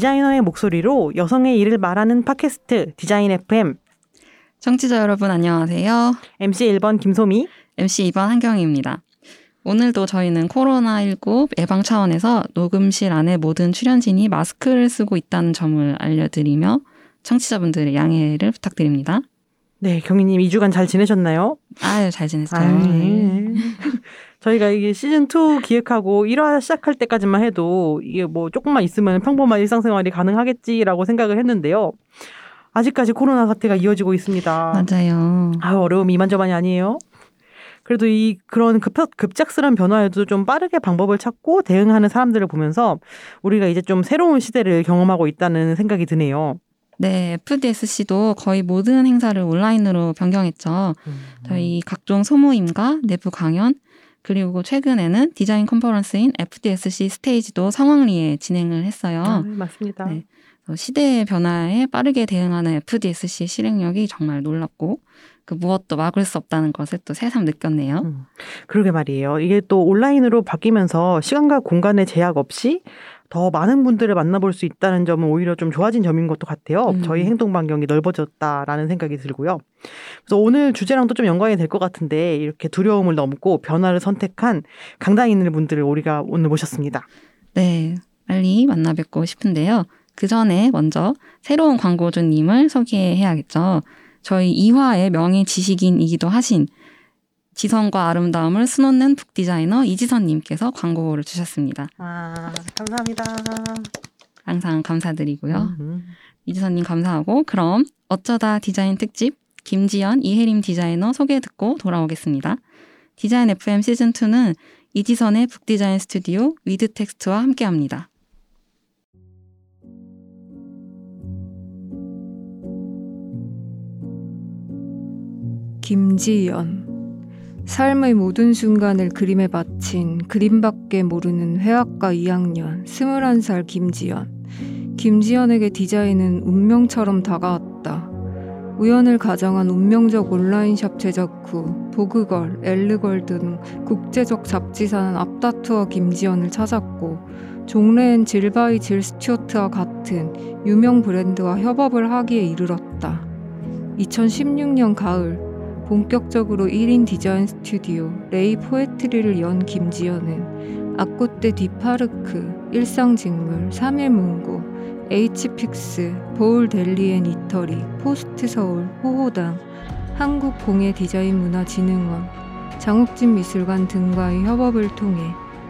디자이너의 목소리로 여성의 일을 말하는 팟캐스트 디자인 FM 청취자 여러분 안녕하세요. MC 1번 김소미 MC 2번 한경희입니다. 오늘도 저희는 코로나19 예방 차원에서 녹음실 안에 모든 출연진이 마스크를 쓰고 있다는 점을 알려드리며 청취자분들의 양해를 부탁드립니다. 네, 경희님 2주간 잘 지내셨나요? 아유, 잘 지냈어요. 아, 네. 저희가 이게 시즌 2 기획하고 1화 시작할 때까지만 해도 이게 뭐 조금만 있으면 평범한 일상생활이 가능하겠지라고 생각을 했는데요. 아직까지 코로나 사태가 이어지고 있습니다. 맞아요. 아, 어려움이 이만저만이 아니에요. 그래도 이 그런 급, 급작스런 변화에도 좀 빠르게 방법을 찾고 대응하는 사람들을 보면서 우리가 이제 좀 새로운 시대를 경험하고 있다는 생각이 드네요. 네, FDSC도 거의 모든 행사를 온라인으로 변경했죠. 음. 저희 각종 소모임과 내부 강연, 그리고 최근에는 디자인 컨퍼런스인 FDSC 스테이지도 성황리에 진행을 했어요. 아, 네, 맞습니다. 네. 시대의 변화에 빠르게 대응하는 FDSC 실행력이 정말 놀랍고 그 무엇도 막을 수 없다는 것을 또 새삼 느꼈네요. 음, 그러게 말이에요. 이게 또 온라인으로 바뀌면서 시간과 공간의 제약 없이 더 많은 분들을 만나볼 수 있다는 점은 오히려 좀 좋아진 점인 것도 같아요. 음. 저희 행동 반경이 넓어졌다라는 생각이 들고요. 그래서 오늘 주제랑도 좀 연관이 될 것 같은데 이렇게 두려움을 넘고 변화를 선택한 강당인들 분들을 우리가 오늘 모셨습니다. 네, 빨리 만나 뵙고 싶은데요. 그 전에 먼저 새로운 광고주님을 소개해야겠죠. 저희 이화의 명예 지식인이기도 하신 지성과 아름다움을 수놓는 북 디자이너 이지선님께서 광고를 주셨습니다. 아, 감사합니다. 항상 감사드리고요. 음흠. 이지선님 감사하고 그럼 어쩌다 디자인 특집 김지연 이혜림 디자이너 소개 듣고 돌아오겠습니다. 디자인 FM 시즌2는 이지선의 북디자인 스튜디오 위드텍스트와 함께 합니다. 김지연 삶의 모든 순간을 그림에 바친 그림밖에 모르는 회화과 2학년 21살 김지연. 김지연에게 디자인은 운명처럼 다가왔다. 우연을 가정한 운명적 온라인샵 제작 후 보그걸, 엘르걸 등 국제적 잡지사는 앞다투어 김지연을 찾았고 종래엔 질바이 질 스튜어트와 같은 유명 브랜드와 협업을 하기에 이르렀다. 2016년 가을 본격적으로 1인 디자인 스튜디오 레이 포에트리를 연 김지연은 아꼬떼 디파르크, 일상직물, 3일문고, H픽스, 보울 델리앤 이터리, 포스트 서울, 호호당, 한국공예 디자인문화진흥원, 장욱진 미술관 등과의 협업을 통해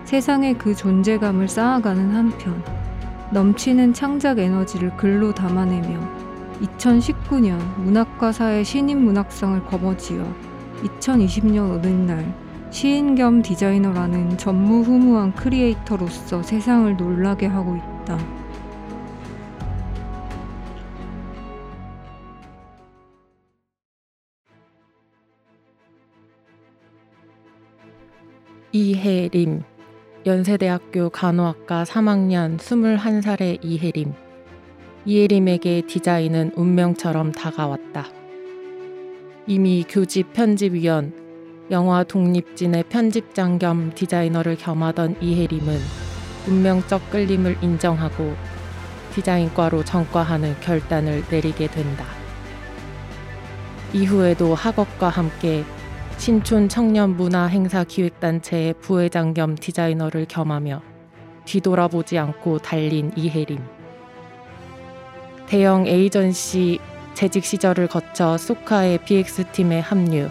세상에 그 존재감을 쌓아가는 한편 넘치는 창작 에너지를 글로 담아내며 2019년 문학과사의 신인 문학상을 거머쥐어 2020년 오는날 시인 겸 디자이너라는 전무후무한 크리에이터로서 세상을 놀라게 하고 있다. 이혜림 연세대학교 간호학과 3학년 21살의 이혜림 이혜림에게 디자인은 운명처럼 다가왔다. 이미 교집 편집위원, 영화 독립진의 편집장 겸 디자이너를 겸하던 이혜림은 운명적 끌림을 인정하고 디자인과로 전과하는 결단을 내리게 된다. 이후에도 학업과 함께 신촌 청년 문화 행사 기획단체의 부회장 겸 디자이너를 겸하며 뒤돌아보지 않고 달린 이혜림. 대형 에이전시 재직 시절을 거쳐 소카의 BX팀에 합류.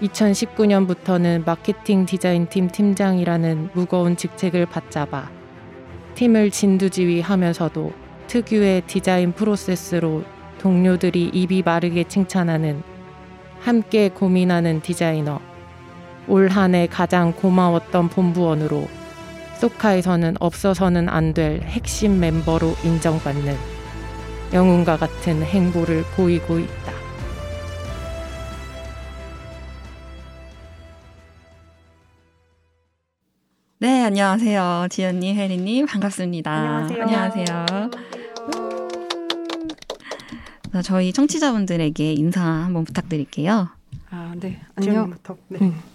2019년부터는 마케팅 디자인팀 팀장이라는 무거운 직책을 받잡아 팀을 진두지휘하면서도 특유의 디자인 프로세스로 동료들이 입이 마르게 칭찬하는 함께 고민하는 디자이너. 올 한 해 가장 고마웠던 본부원으로 소카에서는 없어서는 안 될 핵심 멤버로 인정받는 영웅과 같은 행보를 보이고 있다. 네, 안녕하세요. 지연님, 혜리님, 반갑습니다. 안녕하세요. 안녕하세요. 자, 저희 청취자분들에게 인사 한번 부탁드릴게요. 아, 네. 안녕. 지연님부터. 네. 음.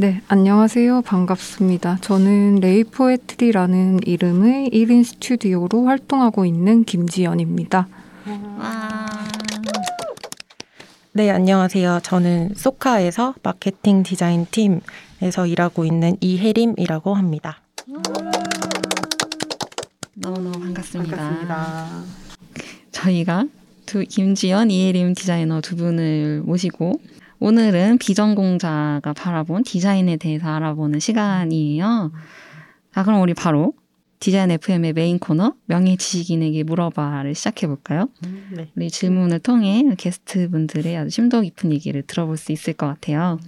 네, 안녕하세요. 반갑습니다. 저는 레이포에트리라는 이름의 1인 스튜디오로 활동하고 있는 김지연입니다. 와. 네, 안녕하세요. 저는 쏘카에서 마케팅 디자인 팀에서 일하고 있는 이혜림이라고 합니다. 너무너무 반갑습니다. 반갑습니다. 저희가 두 김지연, 이혜림 디자이너 두 분을 모시고 오늘은 비전공자가 바라본 디자인에 대해서 알아보는 시간이에요. 자, 그럼 우리 바로 디자인 FM의 메인 코너 명예 지식인에게 물어봐를 시작해 볼까요? 음, 네. 우리 질문을 통해 게스트 분들의 아주 심도 깊은 얘기를 들어볼 수 있을 것 같아요.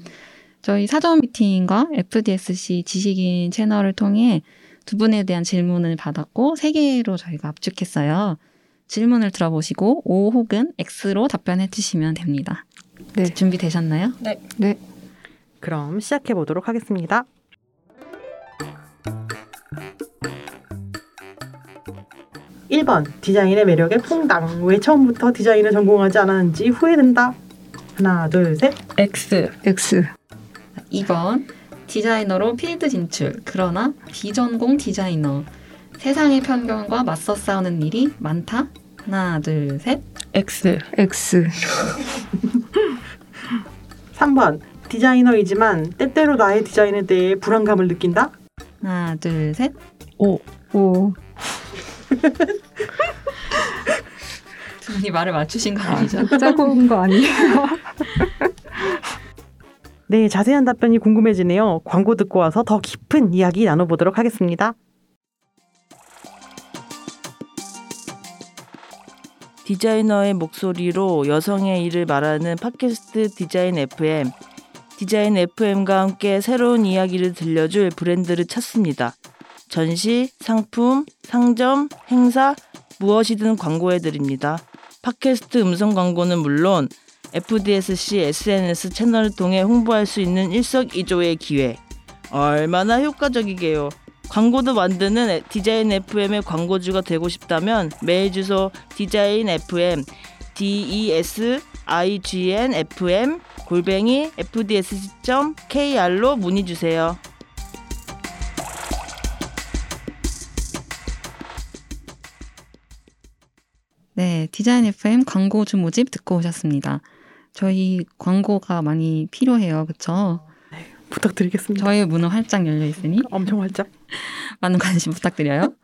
저희 사전 미팅과 FDSC 지식인 채널을 통해 두 분에 대한 질문을 받았고 세 개로 저희가 압축했어요. 질문을 들어보시고 O 혹은 X로 답변해 주시면 됩니다. 네. 준비되셨나요? 네. 그럼 시작해 보도록 하겠습니다. 1번 디자인의 매력에 퐁당 왜 처음부터 디자인을 전공하지 않았는지 후회된다. 하나 둘 셋. X. X. 2번 디자이너로 필드 진출 그러나 비전공 디자이너 세상의 편견과 맞서 싸우는 일이 많다. 하나 둘 셋. X. X. 3번 디자이너이지만 때때로 나의 디자인에 대해 불안감을 느낀다. 하나 둘 셋. O. O. 두 분이 말을 맞추신 거 아니죠? 짜고 온 거 아니에요? 네, 자세한 답변이 궁금해지네요. 광고 듣고 와서 더 깊은 이야기 나눠보도록 하겠습니다. 디자이너의 목소리로 여성의 일을 말하는 팟캐스트 디자인 FM. 디자인 FM과 함께 새로운 이야기를 들려줄 브랜드를 찾습니다. 전시, 상품, 상점, 행사, 무엇이든 광고해드립니다. 팟캐스트 음성 광고는 물론 FDSC SNS 채널을 통해 홍보할 수 있는 일석이조의 기회. 얼마나 효과적이게요. 광고도 만드는 디자인 FM의 광고주가 되고 싶다면 메일 주소 디자인 FM D E S I G N F M 골뱅이 fdsc.kr로 문의 주세요. 네, 디자인 FM 광고주 모집 듣고 오셨습니다. 저희 광고가 많이 필요해요. 그렇죠? 부탁드리겠습니다. 저희 문은 활짝 열려 있으니 엄청 활짝. 많은 관심 부탁드려요.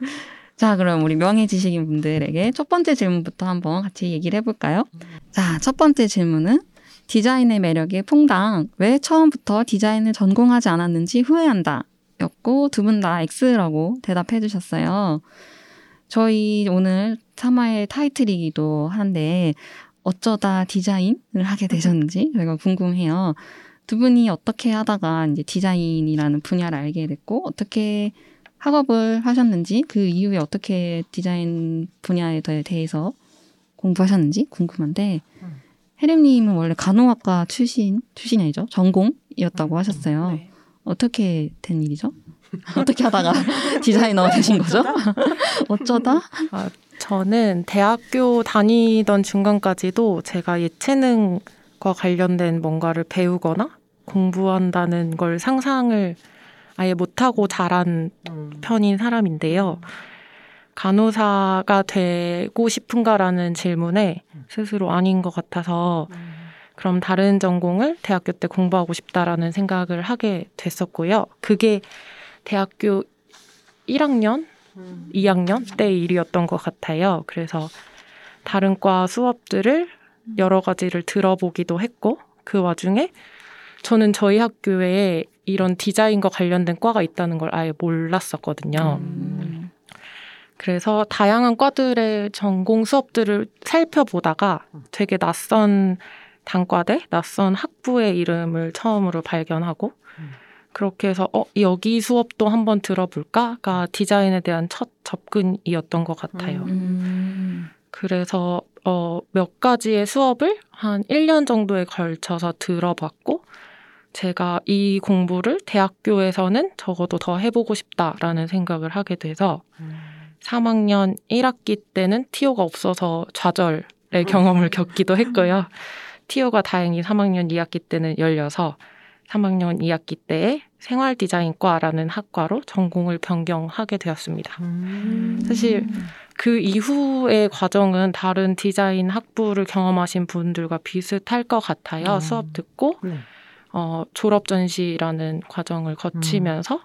자, 그럼 우리 명예 지식인 분들에게 첫 번째 질문부터 한번 같이 얘기를 해볼까요? 자, 첫 번째 질문은 디자인의 매력에 퐁당 왜 처음부터 디자인을 전공하지 않았는지 후회한다 였고 두 분 다 X라고 대답해 주셨어요. 저희 오늘 3화의 타이틀이기도 한데 어쩌다 디자인을 하게 되셨는지 저희가 궁금해요. 두 분이 어떻게 하다가 이제 디자인이라는 분야를 알게 됐고 어떻게 학업을 하셨는지 그 이후에 어떻게 디자인 분야에 대- 대해서 공부하셨는지 궁금한데 혜림님은 원래 간호학과 출신 출신이 아니죠 전공이었다고 하셨어요. 네. 어떻게 된 일이죠? 어떻게 하다가 디자이너 되신 거죠? 어쩌다? 저는 대학교 다니던 중간까지도 제가 예체능 과 관련된 뭔가를 배우거나 공부한다는 걸 상상을 아예 못하고 자란 음. 편인 사람인데요. 간호사가 되고 싶은가라는 질문에 스스로 아닌 것 같아서 그럼 다른 전공을 대학교 때 공부하고 싶다라는 생각을 하게 됐었고요. 그게 대학교 1학년, 음. 2학년 때 일이었던 것 같아요. 그래서 다른 과 수업들을 여러 가지를 들어보기도 했고 그 와중에 저는 저희 학교에 이런 디자인과 관련된 과가 있다는 걸 아예 몰랐었거든요. 음. 그래서 다양한 과들의 전공 수업들을 살펴보다가 되게 낯선 단과대 낯선 학부의 이름을 처음으로 발견하고 음. 그렇게 해서 어 여기 수업도 한번 들어볼까가 디자인에 대한 첫 접근이었던 것 같아요. 음. 그래서 어, 몇 가지의 수업을 한 1년 정도에 걸쳐서 들어봤고 제가 이 공부를 대학교에서는 적어도 더 해보고 싶다라는 생각을 하게 돼서 음. 3학년 1학기 때는 티오가 없어서 좌절의 경험을 겪기도 했고요. 티오가 다행히 3학년 2학기 때는 열려서 3학년 2학기 때에 생활 디자인과라는 학과로 전공을 변경하게 되었습니다. 음. 사실 그 이후의 과정은 다른 디자인 학부를 경험하신 분들과 비슷할 것 같아요. 음. 수업 듣고 네. 어, 졸업 전시라는 과정을 거치면서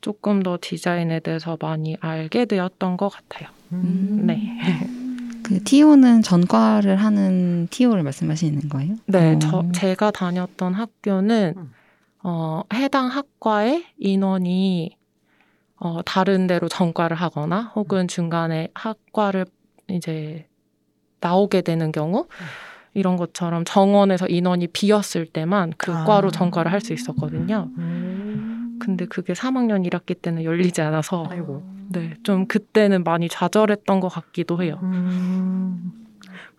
조금 더 디자인에 대해서 많이 알게 되었던 것 같아요. 음. 네. 그 TO는 전과를 하는 TO를 말씀하시는 거예요? 네, 어. 저, 제가 다녔던 학교는 음. 어, 해당 학과의 인원이 어, 다른 데로 전과를 하거나 혹은 중간에 학과를 이제 나오게 되는 경우 이런 것처럼 정원에서 인원이 비었을 때만 그 아. 과로 전과를 할 수 있었거든요. 음. 근데 그게 3학년 1학기 때는 열리지 않아서 아이고. 네, 좀 그때는 많이 좌절했던 것 같기도 해요. 음.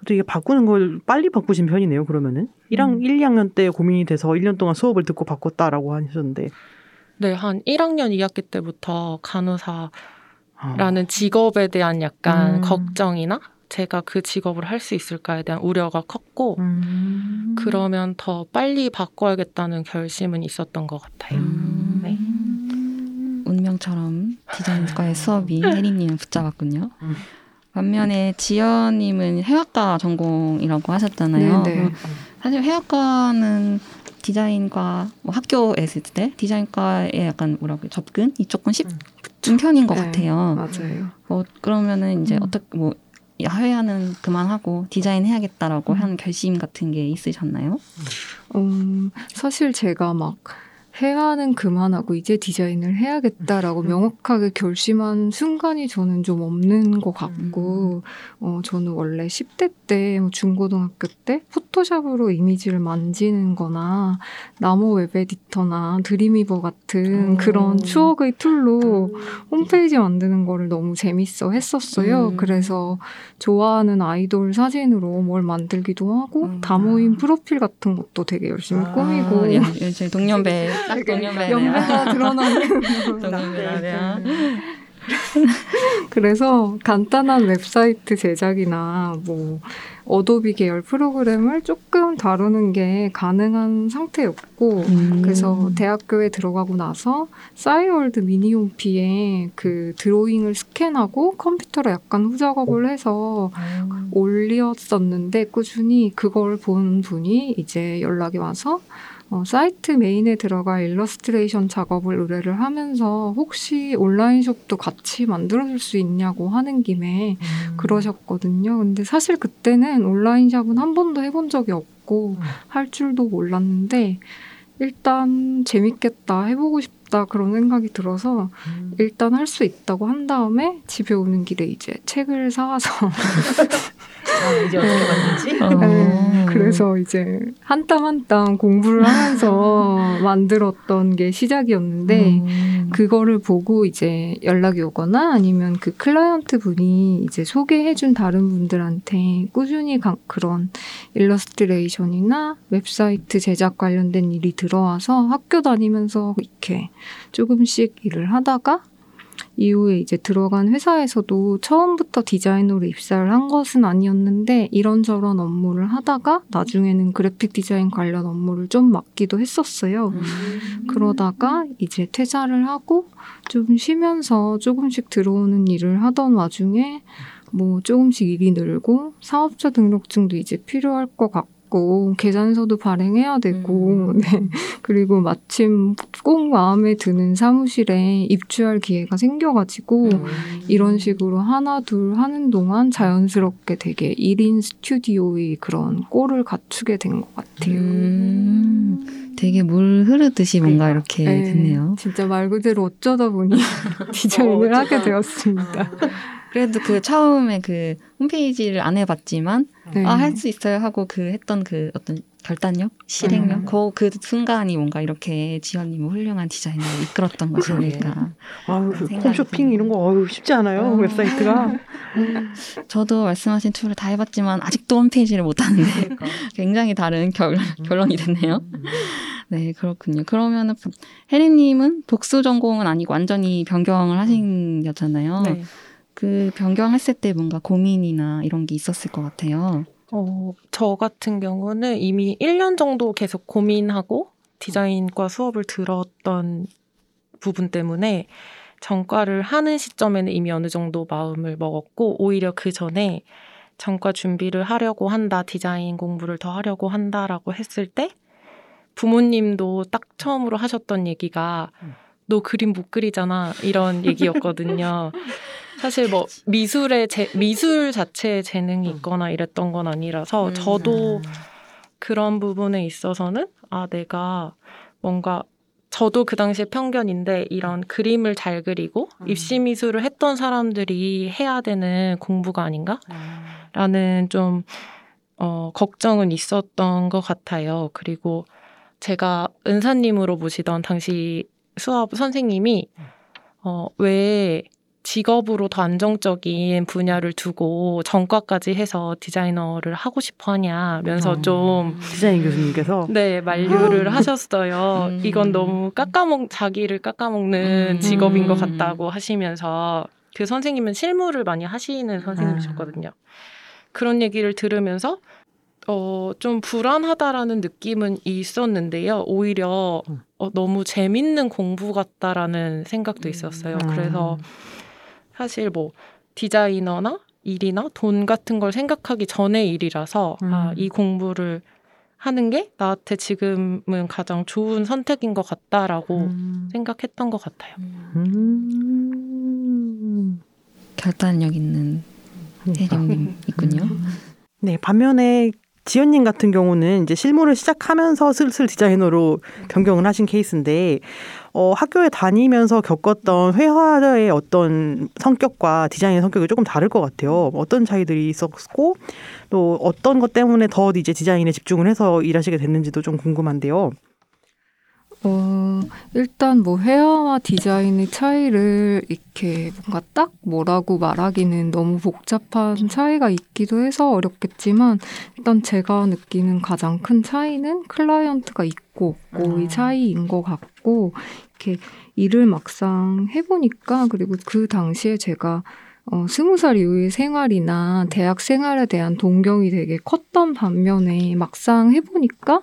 또 이게 바꾸는 걸 빨리 바꾸신 편이네요, 그러면은. 1학, 음. 1, 2학년 때 고민이 돼서 1년 동안 수업을 듣고 바꿨다라고 하셨는데. 네, 한 1학년 2학기 때부터 간호사라는 아. 직업에 대한 약간 음. 걱정이나 제가 그 직업을 할 수 있을까에 대한 우려가 컸고 음. 그러면 더 빨리 바꿔야겠다는 결심은 있었던 것 같아요. 음. 네. 운명처럼 디자인과의 수업이 혜리님을 붙잡았군요. 음. 반면에 지연님은 해학과 전공이라고 하셨잖아요. 네, 네. 사실 해학과는 디자인과 뭐 학교에 있을 때 디자인과에 약간 뭐라고 접근이 조금 쉽은 편인 것 네. 같아요. 맞아요. 뭐 그러면은 이제 음. 어떻게 뭐 야회화는 그만하고 디자인 해야겠다라고 한 결심 같은 게 있으셨나요? 음, 사실 제가 막 회화는 그만하고 이제 디자인을 해야겠다라고 음. 명확하게 결심한 순간이 저는 좀 없는 것 같고, 음. 어, 저는 원래 10대 때, 뭐 중고등학교 때 포토샵으로 이미지를 만지는 거나 나모 웹 에디터나 드림위버 같은 음. 그런 추억의 툴로 홈페이지 만드는 거를 너무 재밌어 했었어요. 음. 그래서 좋아하는 아이돌 사진으로 뭘 만들기도 하고 음. 다모임 프로필 같은 것도 되게 열심히 아, 꾸미고 예, 예, 저희 동년배. 연배가 드러나는 동년배라면 그래서 간단한 웹사이트 제작이나 뭐 어도비 계열 프로그램을 조금 다루는 게 가능한 상태였고 음. 그래서 대학교에 들어가고 나서 싸이월드 미니홈피에 그 드로잉을 스캔하고 컴퓨터로 약간 후작업을 해서 올렸었는데 꾸준히 그걸 본 분이 이제 연락이 와서 어, 사이트 메인에 들어갈 일러스트레이션 작업을 의뢰를 하면서 혹시 온라인 숍도 같이 만들어줄 수 있냐고 하는 김에 음. 그러셨거든요. 근데 사실 그때는 온라인 샵은 한 번도 해본 적이 없고 음. 할 줄도 몰랐는데 일단 재밌겠다 해보고 싶다 그런 생각이 들어서 음. 일단 할 수 있다고 한 다음에 집에 오는 길에 이제 책을 사와서 아, 이제 어떻게 만든지? 어. 네, 그래서 이제 한 땀 한 땀 공부를 하면서 만들었던 게 시작이었는데 음. 그거를 보고 이제 연락이 오거나 아니면 그 클라이언트 분이 이제 소개해준 다른 분들한테 꾸준히 가- 그런 일러스트레이션이나 웹사이트 제작 관련된 일이 들어와서 학교 다니면서 이렇게 조금씩 일을 하다가 이후에 이제 들어간 회사에서도 처음부터 디자이너로 입사를 한 것은 아니었는데 이런저런 업무를 하다가 나중에는 그래픽 디자인 관련 업무를 좀 맡기도 했었어요. 음. 그러다가 이제 퇴사를 하고 좀 쉬면서 조금씩 들어오는 일을 하던 와중에 뭐 조금씩 일이 늘고 사업자 등록증도 이제 필요할 것 같고 계산서도 발행해야 되고 음. 네. 그리고 마침 꼭 마음에 드는 사무실에 입주할 기회가 생겨가지고 음. 이런 식으로 하나 둘 하는 동안 자연스럽게 되게 1인 스튜디오의 그런 꼴을 갖추게 된 것 같아요. 음, 되게 물 흐르듯이 뭔가 이렇게 네, 됐네요. 진짜 말 그대로 어쩌다 보니 디자인을 어, 하게. 되었습니다. 그래도 그 처음에 그 홈페이지를 안 해봤지만 네. 아 할 수 있어요 하고 그 했던 그 어떤 결단력, 실행력, 음. 그, 그 순간이 뭔가 이렇게 지연님을 훌륭한 디자이너로 이끌었던 것이 아닐까. 생각이 홈쇼핑 이런 거 어유 쉽지 않아요 음. 웹사이트가. 저도 말씀하신 툴을 다 해봤지만 아직도 홈페이지를 못 하는데 굉장히 다른 결, 결론이 됐네요. 네, 그렇군요. 그러면은 혜림님은 복수 전공은 아니고 완전히 변경을 하신 거잖아요. 네. 그 변경했을 때 뭔가 고민이나 이런 게 있었을 것 같아요. 어, 저 같은 경우는 이미 1년 정도 계속 고민하고 디자인과 수업을 들었던 부분 때문에 전과를 하는 시점에는 이미 어느 정도 마음을 먹었고 오히려 그 전에 전과 준비를 하려고 한다, 디자인 공부를 더 하려고 한다라고 했을 때 부모님도 딱 처음으로 하셨던 얘기가 너 그림 못 그리잖아 이런 얘기였거든요. 사실 뭐 미술의 재, 미술 자체에 재능이 있거나 이랬던 건 아니라서 저도 그런 부분에 있어서는 아 내가 뭔가 저도 그 당시에 편견인데 이런 그림을 잘 그리고 입시 미술을 했던 사람들이 해야 되는 공부가 아닌가라는 좀 어, 걱정은 있었던 것 같아요. 그리고 제가 은사님으로 모시던 당시 수업 선생님이 어, 왜 직업으로 더 안정적인 분야를 두고 전과까지 해서 디자이너를 하고 싶어 하냐면서 음. 좀 디자인 교수님께서 네, 만류를 하셨어요. 음. 이건 너무 깎아먹, 자기를 깎아먹는 음. 직업인 것 같다고 하시면서 그 선생님은 실무를 많이 하시는 선생님이셨거든요. 그런 얘기를 들으면서 어, 좀 불안하다라는 느낌은 있었는데요. 오히려 음. 어, 너무 재밌는 공부 같다라는 생각도 있었어요. 음. 그래서 사실 뭐 디자이너나 일이나 돈 같은 걸 생각하기 전의 일이라서 아, 음. 이 공부를 하는 게 나한테 지금은 가장 좋은 선택인 것 같다라고 음. 생각했던 것 같아요. 음. 결단력 있는 그러니까. 혜림님 있군요. 네, 반면에 지연님 같은 경우는 이제 실무를 시작하면서 슬슬 디자이너로 변경을 하신 케이스인데, 어, 학교에 다니면서 겪었던 회화의 어떤 성격과 디자인의 성격이 조금 다를 것 같아요. 어떤 차이들이 있었고, 또 어떤 것 때문에 더 이제 디자인에 집중을 해서 일하시게 됐는지도 좀 궁금한데요. 어, 일단 뭐 회화와 디자인의 차이를 이렇게 뭔가 딱 뭐라고 말하기는 너무 복잡한 차이가 있기도 해서 어렵겠지만 일단 제가 느끼는 가장 큰 차이는 클라이언트가 있고 없고의 음. 차이인 것 같고 이렇게 일을 막상 해보니까 그리고 그 당시에 제가 어, 스무 살 이후의 생활이나 대학 생활에 대한 동경이 되게 컸던 반면에 막상 해보니까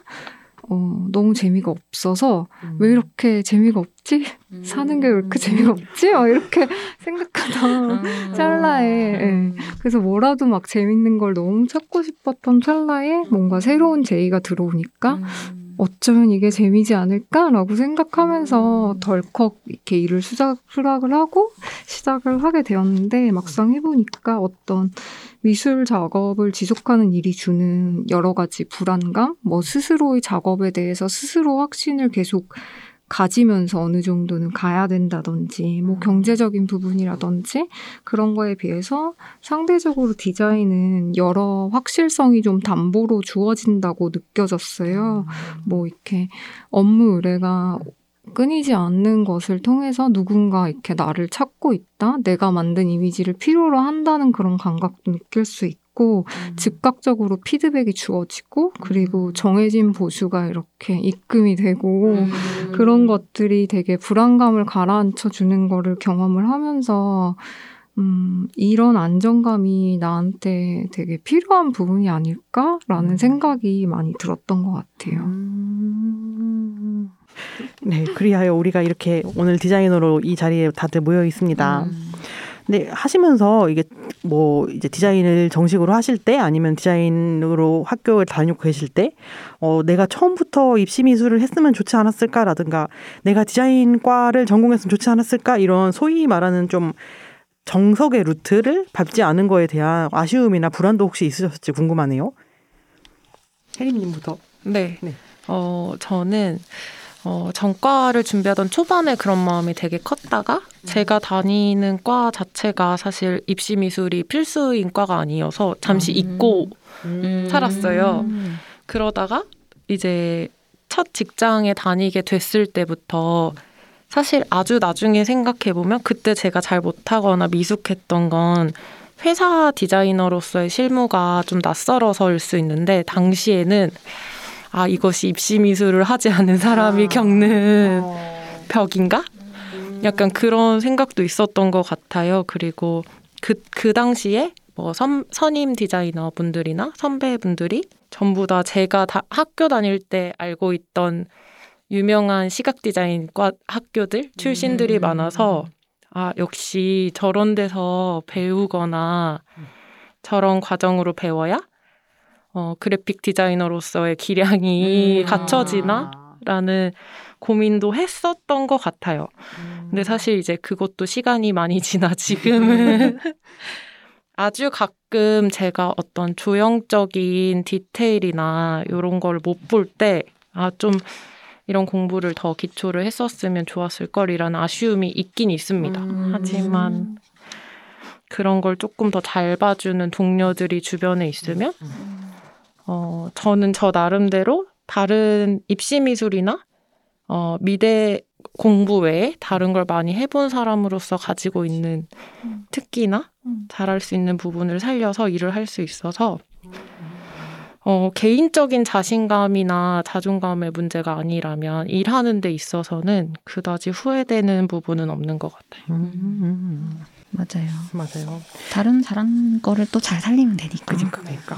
어, 너무 재미가 없어서 왜 이렇게 재미가 없지? 사는 게 왜 이렇게 재미가 없지? 막 이렇게 생각하다 찰나에 예. 그래서 뭐라도 막 재밌는 걸 너무 찾고 싶었던 찰나에 뭔가 새로운 제의가 들어오니까 어쩌면 이게 재미지 않을까라고 생각하면서 덜컥 이렇게 일을 수작, 수락을 하고 시작을 하게 되었는데 막상 해보니까 어떤 미술 작업을 지속하는 일이 주는 여러 가지 불안감, 뭐 스스로의 작업에 대해서 스스로 확신을 계속 가지면서 어느 정도는 가야 된다든지, 뭐 경제적인 부분이라든지 그런 거에 비해서 상대적으로 디자인은 여러 확실성이 좀 담보로 주어진다고 느껴졌어요. 뭐 이렇게 업무 의뢰가 끊이지 않는 것을 통해서 누군가 이렇게 나를 찾고 있다, 내가 만든 이미지를 필요로 한다는 그런 감각도 느낄 수 있 고, 즉각적으로 피드백이 주어지고, 그리고 정해진 보수가 이렇게 입금이 되고, 음. 그런 것들이 되게 불안감을 가라앉혀 주는 거를 경험을 하면서 음, 이런 안정감이 나한테 되게 필요한 부분이 아닐까라는 생각이 많이 들었던 것 같아요. 음. 네, 그리하여 우리가 이렇게 오늘 디자이너로 이 자리에 다들 모여 있습니다. 음. 근데 하시면서 이게 뭐 이제 디자인을 정식으로 하실 때 아니면 디자인으로 학교를 다니고 계실 때 어, 내가 처음부터 입시 미술을 했으면 좋지 않았을까라든가 내가 디자인과를 전공했으면 좋지 않았을까 이런 소위 말하는 좀 정석의 루트를 밟지 않은 거에 대한 아쉬움이나 불안도 혹시 있으셨을지 궁금하네요. 혜림님부터. 네. 네. 어, 저는 어, 전과를 준비하던 초반에 그런 마음이 되게 컸다가 제가 다니는 과 자체가 사실 입시 미술이 필수인 과가 아니어서 잠시 음. 잊고 음. 살았어요. 그러다가 이제 첫 직장에 다니게 됐을 때부터 사실 아주 나중에 생각해 보면 그때 제가 잘 못하거나 미숙했던 건 회사 디자이너로서의 실무가 좀 낯설어서일 수 있는데 당시에는 아 이것이 입시 미술을 하지 않은 사람이 아. 겪는 어. 벽인가? 약간 그런 생각도 있었던 것 같아요. 그리고 그, 그 당시에 뭐 선, 선임 디자이너 분들이나 선배분들이 전부 다 제가 다 학교 다닐 때 알고 있던 유명한 시각 디자인과 학교들 출신들이 음. 많아서 아, 역시 저런 데서 배우거나 저런 과정으로 배워야 어, 그래픽 디자이너로서의 기량이 음. 갖춰지나? 라는 고민도 했었던 것 같아요. 음. 근데 사실 이제 그것도 시간이 많이 지나 지금은 아주 가끔 제가 어떤 조형적인 디테일이나 이런 걸 못 볼 때 아 좀 이런 공부를 더 기초를 했었으면 좋았을 걸이라는 아쉬움이 있긴 있습니다. 음. 하지만 그런 걸 조금 더 잘 봐주는 동료들이 주변에 있으면 어 저는 저 나름대로 다른 입시 미술이나 어 미대 공부 외에 다른 걸 많이 해본 사람으로서 가지고 있는 특기나 음. 잘할 수 있는 부분을 살려서 일을 할 수 있어서 어, 개인적인 자신감이나 자존감의 문제가 아니라면 일하는 데 있어서는 그다지 후회되는 부분은 없는 것 같아요. 음. 맞아요. 맞아요. 다른 잘한 거를 또 잘 살리면 되니까. 그러니까, 그러니까.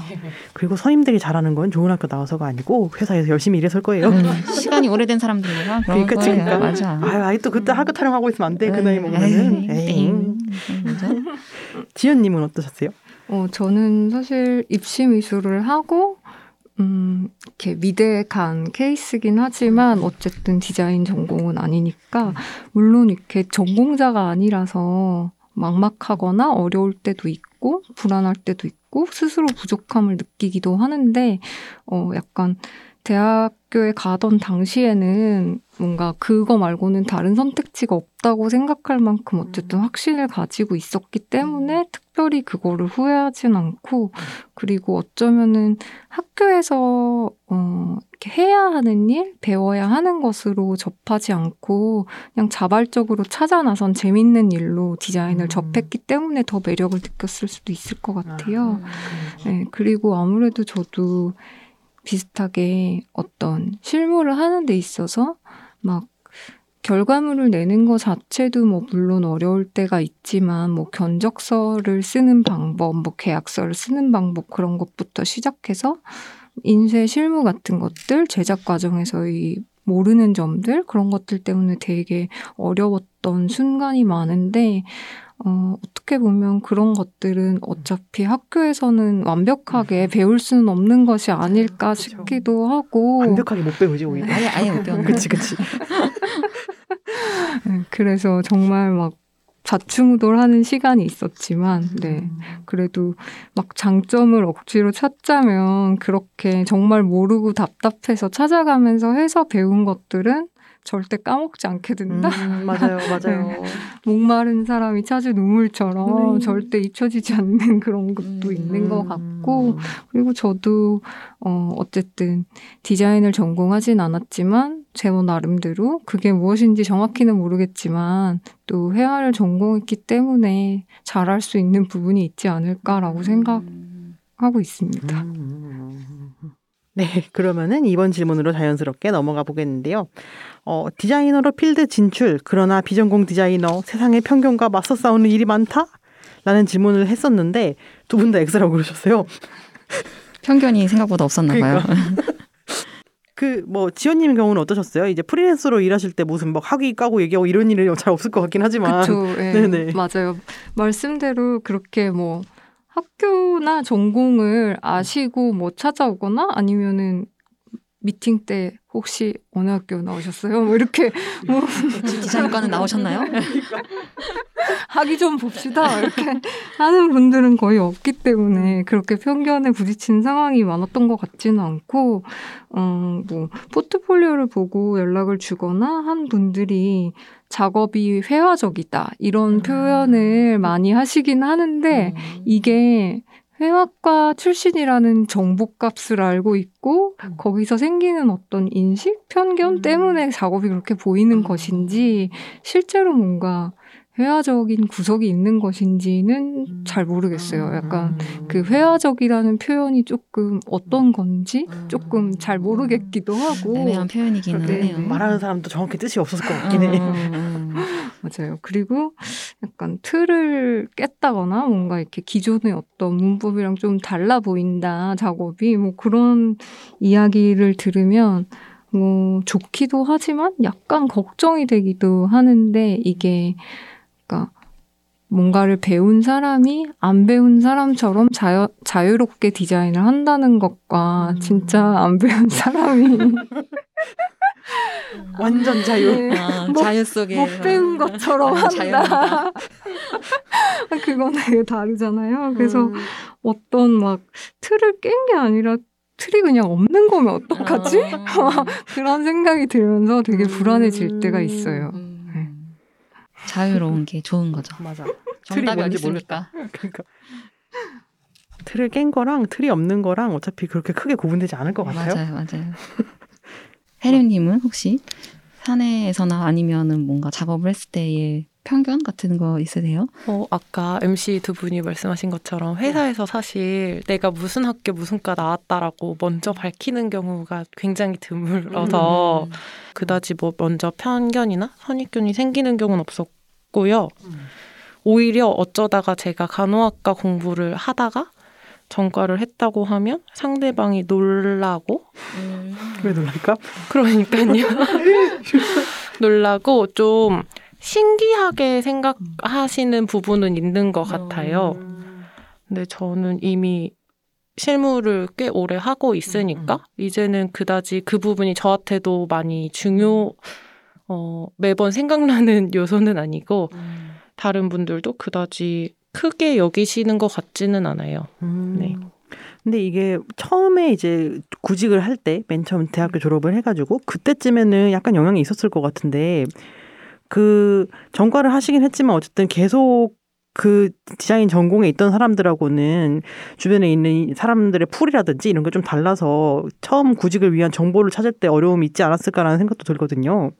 그리고 선임들이 잘하는 건 좋은 학교 나와서가 아니고 회사에서 열심히 일했을 거예요. 음, 시간이 오래된 사람들이라 그러니까, 거예요. 그러니까. 맞아. 아유, 아이 또 그때 학교 타령하고 있으면 안 돼. 그 나이 먹으면은. 에이, 에이. 땡. 그죠? 지연 님은 어떠셨어요? 어, 저는 사실 입시 미술을 하고, 음, 이렇게 미대에 간 케이스긴 하지만, 어쨌든 디자인 전공은 아니니까, 물론 이렇게 전공자가 아니라서 막막하거나 어려울 때도 있고, 불안할 때도 있고, 스스로 부족함을 느끼기도 하는데, 어, 약간, 대학교에 가던 당시에는 뭔가 그거 말고는 다른 선택지가 없다고 생각할 만큼 어쨌든 확신을 가지고 있었기 때문에 특별히 그거를 후회하진 않고 그리고 어쩌면은 학교에서 어 이렇게 해야 하는 일, 배워야 하는 것으로 접하지 않고 그냥 자발적으로 찾아 나선 재밌는 일로 디자인을 음. 접했기 때문에 더 매력을 느꼈을 수도 있을 것 같아요. 아, 네, 그리고 아무래도 저도 비슷하게 어떤 실무를 하는 데 있어서 막 결과물을 내는 것 자체도 뭐 물론 어려울 때가 있지만 뭐 견적서를 쓰는 방법, 뭐 계약서를 쓰는 방법 그런 것부터 시작해서 인쇄 실무 같은 것들, 제작 과정에서의 모르는 점들 그런 것들 때문에 되게 어려웠던 순간이 많은데 어, 어떻게 보면 그런 것들은 어차피 학교에서는 완벽하게 배울 수는 없는 것이 아닐까 그쵸. 싶기도 하고 완벽하게 못 배우지 오히려. 아예 아예 못 배우는 그치 그치. 네, 그래서 정말 막 좌충우돌하는 시간이 있었지만 네 음. 그래도 막 장점을 억지로 찾자면 그렇게 정말 모르고 답답해서 찾아가면서 해서 배운 것들은 절대 까먹지 않게 된다. 음, 맞아요, 맞아요. 목마른 사람이 찾은 우물처럼 네. 절대 잊혀지지 않는 그런 것도 음. 있는 것 같고 그리고 저도 어 어쨌든 디자인을 전공하진 않았지만 제 나름대로 그게 무엇인지 정확히는 모르겠지만 또 회화를 전공했기 때문에 잘할 수 있는 부분이 있지 않을까라고 생각하고 있습니다. 음. 네, 그러면은 이번 질문으로 자연스럽게 넘어가 보겠는데요. 어, 디자이너로 필드 진출, 그러나 비전공 디자이너, 세상의 편견과 맞서 싸우는 일이 많다? 라는 질문을 했었는데, 두 분 다 X라고 그러셨어요. 편견이 생각보다 없었나 봐요. 그, 뭐, 지연님 경우는 어떠셨어요? 이제 프리랜서로 일하실 때 무슨 막 학위 까고 얘기하고 이런 일은 잘 없을 것 같긴 하지만. 그렇죠. 예, 네네. 맞아요. 말씀대로 그렇게 뭐 학교나 전공을 아시고 뭐 찾아오거나 아니면은 미팅 때 혹시 어느 학교 나오셨어요? 뭐 이렇게 뭐 디자인과는 나오셨나요? 하기 좀 봅시다. 이렇게 하는 분들은 거의 없기 때문에 그렇게 편견에 부딪힌 상황이 많았던 것 같지는 않고, 어, 뭐, 포트폴리오를 보고 연락을 주거나 한 분들이 작업이 회화적이다. 이런 음. 표현을 많이 하시긴 하는데, 음. 이게 회화과 출신이라는 정보값을 알고 있고 음. 거기서 생기는 어떤 인식 편견 음. 때문에 작업이 그렇게 보이는 음. 것인지 실제로 뭔가 회화적인 구석이 있는 것인지는 음. 잘 모르겠어요. 약간 음. 그 회화적이라는 표현이 조금 어떤 건지 음. 조금 잘 모르겠기도 하고 애매한 표현이긴 하네요. 말하는 사람도 정확히 뜻이 없었을 것 같긴 해. 맞아요. 그리고 약간 틀을 깼다거나 뭔가 이렇게 기존의 어떤 문법이랑 좀 달라 보인다 작업이 뭐 그런 이야기를 들으면 뭐 좋기도 하지만 약간 걱정이 되기도 하는데 이게 그러니까 뭔가를 배운 사람이 안 배운 사람처럼 자유, 자유롭게 디자인을 한다는 것과 음. 진짜 안 배운 사람이 완전 자유. 네. 아, 못, 자유 속에 못 배운 것처럼 아, 한다. 그건 되게 다르잖아요. 그래서 음. 어떤 막 틀을 깬 게 아니라 틀이 그냥 없는 거면 어떡하지? 아. 그런 생각이 들면서 되게 불안해질 때가 있어요. 음. 자유로운 게 좋은 거죠. 맞아. 정답이 어디 있습니까? 그러니까 틀을 깬 거랑 틀이 없는 거랑 어차피 그렇게 크게 구분되지 않을 것 같아요. 맞아요, 맞아요. 혜림님은 혹시 사내에서나 아니면은 뭔가 작업을 했을 때의 편견 같은 거 있으세요? 어, 아까 MC 두 분이 말씀하신 것처럼 회사에서 사실 내가 무슨 학교 무슨 과 나왔다라고 먼저 밝히는 경우가 굉장히 드물어서 음. 그다지 뭐 먼저 편견이나 선입견이 생기는 경우는 없었고요. 음. 오히려 어쩌다가 제가 간호학과 공부를 하다가 전과를 했다고 하면 상대방이 놀라고 음. 왜 놀랄까? 그러니까요. 놀라고 좀 신기하게 생각하시는 부분은 있는 것 같아요. 근데 저는 이미 실무를 꽤 오래 하고 있으니까 이제는 그다지 그 부분이 저한테도 많이 중요 어 매번 생각나는 요소는 아니고 다른 분들도 그다지 크게 여기시는 것 같지는 않아요. 음. 네. 근데 이게 처음에 이제 구직을 할 때 맨 처음 대학교 졸업을 해가지고 그때쯤에는 약간 영향이 있었을 것 같은데 그 전과를 하시긴 했지만 어쨌든 계속 그 디자인 전공에 있던 사람들하고는 주변에 있는 사람들의 풀이라든지 이런 게 좀 달라서 처음 구직을 위한 정보를 찾을 때 어려움이 있지 않았을까라는 생각도 들거든요.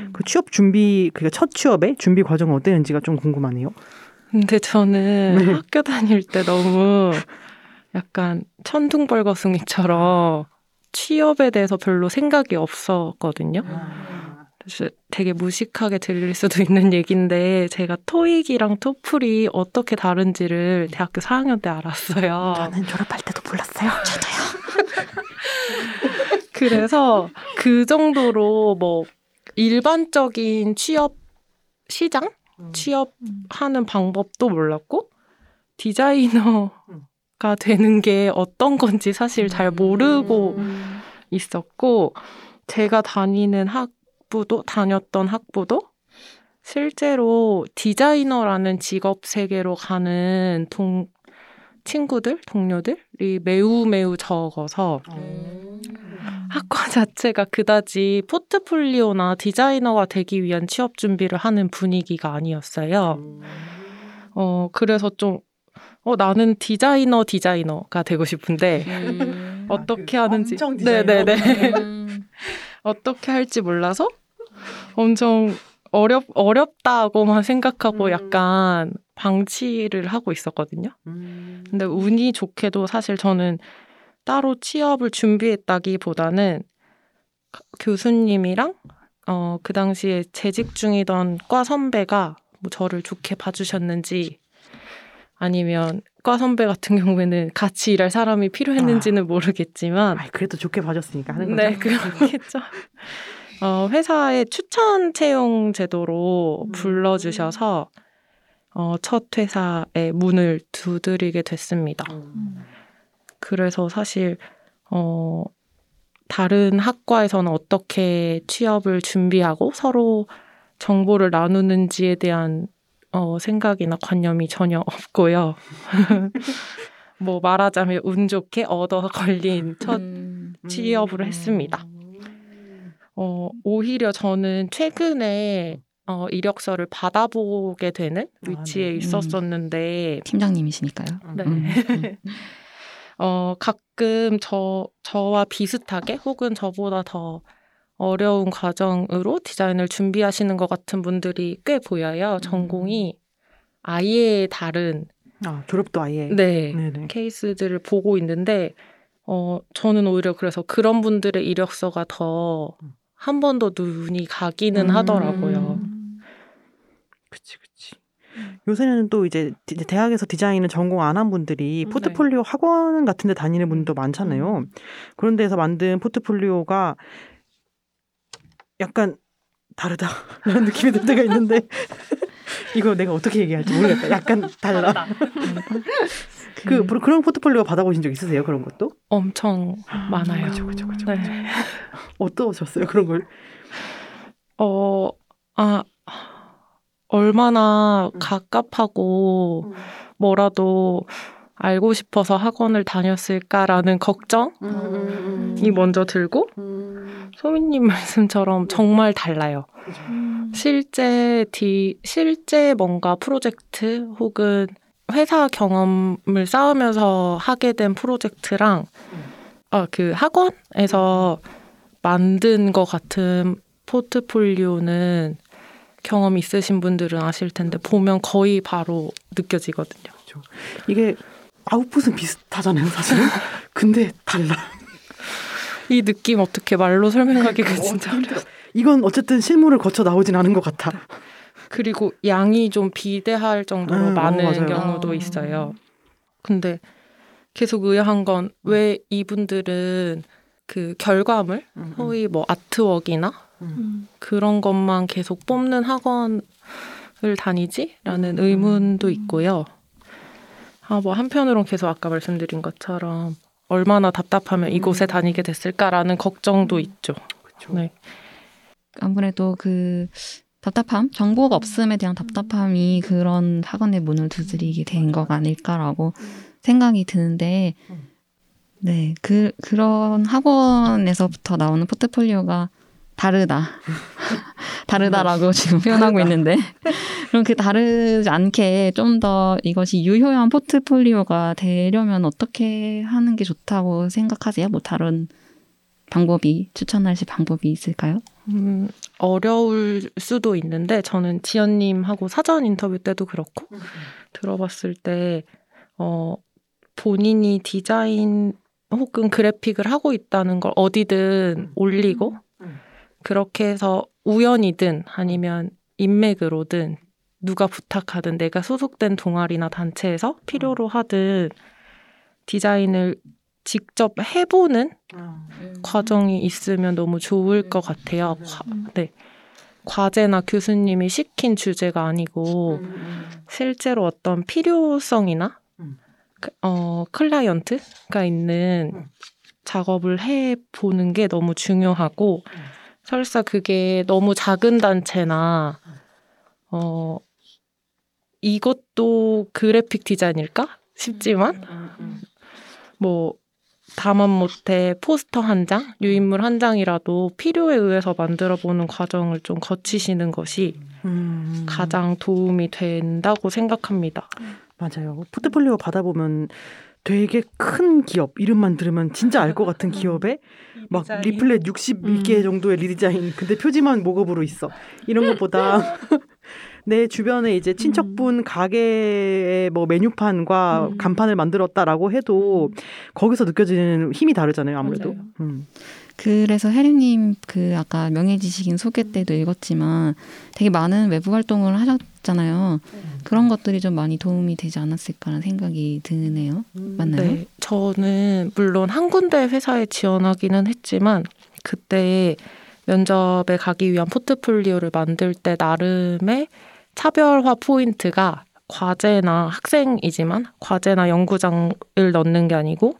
음. 그 취업 준비 그러니까 첫 취업의 준비 과정은 어땠는지가 좀 궁금하네요. 근데 저는 네. 학교 다닐 때 너무 약간 천둥벌거숭이처럼 취업에 대해서 별로 생각이 없었거든요. 아. 되게 무식하게 들릴 수도 있는 얘기인데 제가 토익이랑 토플이 어떻게 다른지를 대학교 4학년 때 알았어요. 저는 졸업할 때도 몰랐어요. 저도요. 그래서 그 정도로 뭐 일반적인 취업 시장 음. 취업하는 방법도 몰랐고 디자이너가 되는 게 어떤 건지 사실 잘 모르고 음. 있었고 제가 다니는 학 학부도 다녔던 학부도 실제로 디자이너라는 직업 세계로 가는 동 친구들, 동료들이 매우 매우 적어서 음. 학과 자체가 그다지 포트폴리오나 디자이너가 되기 위한 취업 준비를 하는 분위기가 아니었어요. 음. 어, 그래서 좀, 어, 나는 디자이너, 디자이너가 되고 싶은데, 음. 어떻게 아, 그 하는지. 네네네. 음. 어떻게 할지 몰라서 엄청 어렵 어렵다고만 생각하고 음. 약간 방치를 하고 있었거든요. 음. 근데 운이 좋게도 사실 저는 따로 취업을 준비했다기보다는 교수님이랑 어, 그 당시에 재직 중이던 과 선배가 뭐 저를 좋게 봐주셨는지 아니면 과 선배 같은 경우에는 같이 일할 사람이 필요했는지는 아. 모르겠지만 아, 그래도 좋게 봐줬으니까 하는 네, 거죠. 네, 그렇겠죠. 어, 회사의 추천 채용 제도로 음. 불러주셔서 어, 첫 회사의 문을 두드리게 됐습니다. 음. 그래서 사실 어, 다른 학과에서는 어떻게 취업을 준비하고 서로 정보를 나누는지에 대한 어, 생각이나 관념이 전혀 없고요. 뭐 말하자면 운 좋게 얻어 걸린 첫 음. 취업을 했습니다. 어, 오히려 저는 최근에 어, 이력서를 받아보게 되는 아, 위치에 네. 있었었는데, 팀장님이시니까요. 네. 음. 어, 가끔 저, 저와 비슷하게 혹은 저보다 더 어려운 과정으로 디자인을 준비하시는 것 같은 분들이 꽤 보여요. 전공이 아예 다른, 아, 졸업도 아예. 네, 네네. 케이스들을 보고 있는데, 어, 저는 오히려 그래서 그런 분들의 이력서가 더 한 번 더 눈이 가기는 음. 하더라고요. 그치, 그치. 요새는 또 이제 디- 대학에서 디자인을 전공 안 한 분들이 네. 포트폴리오 학원 같은 데 다니는 분도 많잖아요. 그런 데서 만든 포트폴리오가 약간 다르다라는 느낌이 들 때가 있는데 이거 내가 어떻게 얘기할지 모르겠다. 약간 달라. 그 그, 그런 포트폴리오 받아보신 적 있으세요? 그런 것도? 엄청 많아요. 그쵸, 그쵸, 네. 어떠셨어요? 그런 걸? 어, 아, 얼마나 음. 갑갑하고 뭐라도 알고 싶어서 학원을 다녔을까라는 걱정이 음, 먼저 들고 소민님 말씀처럼 정말 달라요. 실제 디 실제 뭔가 프로젝트 혹은 회사 경험을 쌓으면서 하게 된 프로젝트랑 아 그 학원에서 만든 것 같은 포트폴리오는 경험 있으신 분들은 아실 텐데 보면 거의 바로 느껴지거든요. 이게 아웃풋은 비슷하잖아요, 사실은. 근데 달라. 이 느낌 어떻게 말로 설명하기가 진짜 어려워. 이건 어쨌든 실무를 거쳐 나오진 않은 것 같아. 그리고 양이 좀 비대할 정도로 음, 어, 많은 맞아요. 경우도 아. 있어요. 근데 계속 의아한 건 왜 이분들은 그 결과물, 소위 뭐 아트웍이나 음. 그런 것만 계속 뽑는 학원을 다니지라는 의문도 있고요. 아, 뭐 한편으론 계속 아까 말씀드린 것처럼 얼마나 답답하면 이곳에 다니게 됐을까라는 걱정도 있죠. 그렇죠. 네. 아무래도 그 답답함, 정보가 없음에 대한 답답함이 그런 학원의 문을 두드리게 된 것 아닐까라고 생각이 드는데, 네, 그, 그런 학원에서부터 나오는 포트폴리오가 다르다. 다르다라고 지금 표현하고 있는데, 그럼 그 다르지 않게 좀 더 이것이 유효한 포트폴리오가 되려면 어떻게 하는 게 좋다고 생각하세요? 뭐 다른 방법이, 추천하실 방법이 있을까요? 음, 어려울 수도 있는데 저는 지연님하고 사전 인터뷰 때도 그렇고 들어봤을 때 어, 본인이 디자인 혹은 그래픽을 하고 있다는 걸 어디든 올리고 그렇게 해서 우연이든 아니면 인맥으로든 누가 부탁하든 내가 소속된 동아리나 단체에서 필요로 하든 디자인을 직접 해보는 과정이 있으면 너무 좋을 것 같아요. 과, 네. 과제나 교수님이 시킨 주제가 아니고 실제로 어떤 필요성이나 음. 그- 어, 클라이언트가 있는 작업을 해 보는 게 너무 중요하고 설사 그게 너무 작은 단체나 어 이것도 그래픽 디자인일까? 싶지만 뭐 다만 못해 포스터 한 장, 유인물 한 장이라도 필요에 의해서 만들어 보는 과정을 좀 거치시는 것이 음. 가장 도움이 된다고 생각합니다. 맞아요. 포트폴리오 받아보면 되게 큰 기업 이름만 들으면 진짜 알 것 같은 기업에 막 리플렛 61개 음. 정도의 리디자인 근데 표지만 모급으로 있어 이런 것보다 내 주변에 이제 친척분 가게의 뭐 메뉴판과 음. 간판을 만들었다라고 해도 거기서 느껴지는 힘이 다르잖아요 아무래도. 음. 그래서 혜림님 그 아까 명예지식인 소개 때도 읽었지만 되게 많은 외부 활동을 하셨잖아요. 그런 것들이 좀 많이 도움이 되지 않았을까라는 생각이 드네요. 맞나요? 네, 저는 물론 한 군데 회사에 지원하기는 했지만 그때 면접에 가기 위한 포트폴리오를 만들 때 나름의 차별화 포인트가 과제나 학생이지만 과제나 연구장을 넣는 게 아니고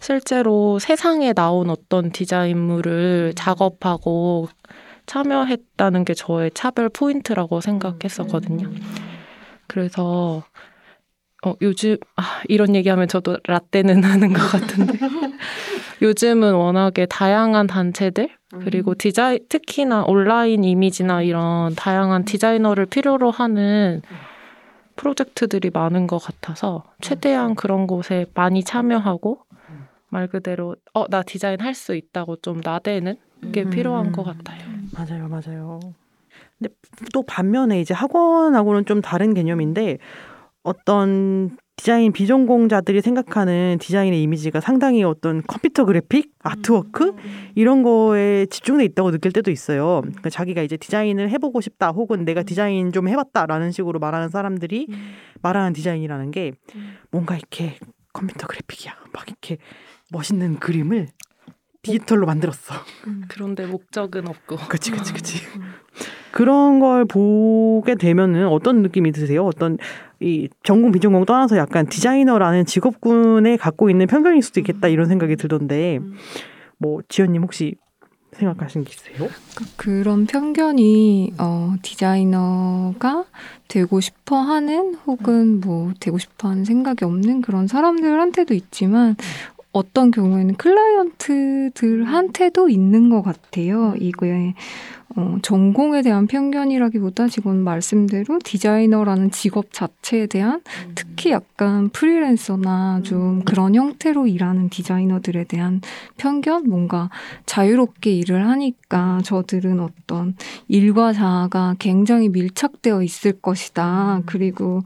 실제로 세상에 나온 어떤 디자인물을 작업하고 참여했다는 게 저의 차별 포인트라고 생각했었거든요. 그래서 어, 요즘 아, 이런 얘기하면 저도 라떼는 하는 것 같은데. 요즘은 워낙에 다양한 단체들 그리고 디자인 특히나 온라인 이미지나 이런 다양한 디자이너를 필요로 하는 프로젝트들이 많은 것 같아서 최대한 그런 곳에 많이 참여하고 말 그대로 어 나 디자인 할 수 있다고 좀 나대는 게 필요한 것 같아요. 맞아요, 맞아요. 근데 또 반면에 이제 학원하고는 좀 다른 개념인데 어떤 디자인 비전공자들이 생각하는 디자인의 이미지가 상당히 어떤 컴퓨터 그래픽, 아트워크 이런 거에 집중돼 있다고 느낄 때도 있어요. 그러니까 자기가 이제 디자인을 해보고 싶다, 혹은 내가 디자인 좀 해봤다라는 식으로 말하는 사람들이 말하는 디자인이라는 게 뭔가 이렇게 컴퓨터 그래픽이야, 막 이렇게 멋있는 그림을 디지털로 만들었어. 그런데 목적은 없고. 그치, 그치, 그치. 그런 걸 보게 되면은 어떤 느낌이 드세요? 어떤 이 전공 비전공 떠나서 약간 디자이너라는 직업군에 갖고 있는 편견일 수도 있겠다 이런 생각이 들던데 뭐 지연님 혹시 생각하신 게 있으세요? 그런 편견이 어, 디자이너가 되고 싶어 하는 혹은 뭐 되고 싶어 하는 생각이 없는 그런 사람들한테도 있지만 어떤 경우에는 클라이언트들한테도 있는 것 같아요. 이거에 어, 전공에 대한 편견이라기보다 지금 말씀대로 디자이너라는 직업 자체에 대한 특히 약간 프리랜서나 좀 그런 형태로 일하는 디자이너들에 대한 편견, 뭔가 자유롭게 일을 하니까 저들은 어떤 일과 자아가 굉장히 밀착되어 있을 것이다. 그리고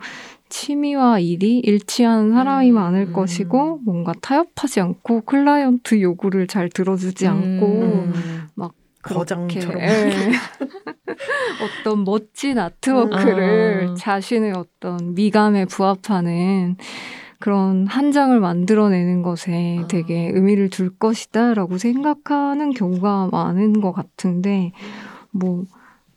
취미와 일이 일치하는 사람이 많을 것이고 뭔가 타협하지 않고 클라이언트 요구를 잘 들어주지 않고 막 거장처럼 예. 어떤 멋진 아트워크를 아. 자신의 어떤 미감에 부합하는 그런 한 장을 만들어내는 것에 되게 의미를 둘 것이다라고 생각하는 경우가 많은 것 같은데 뭐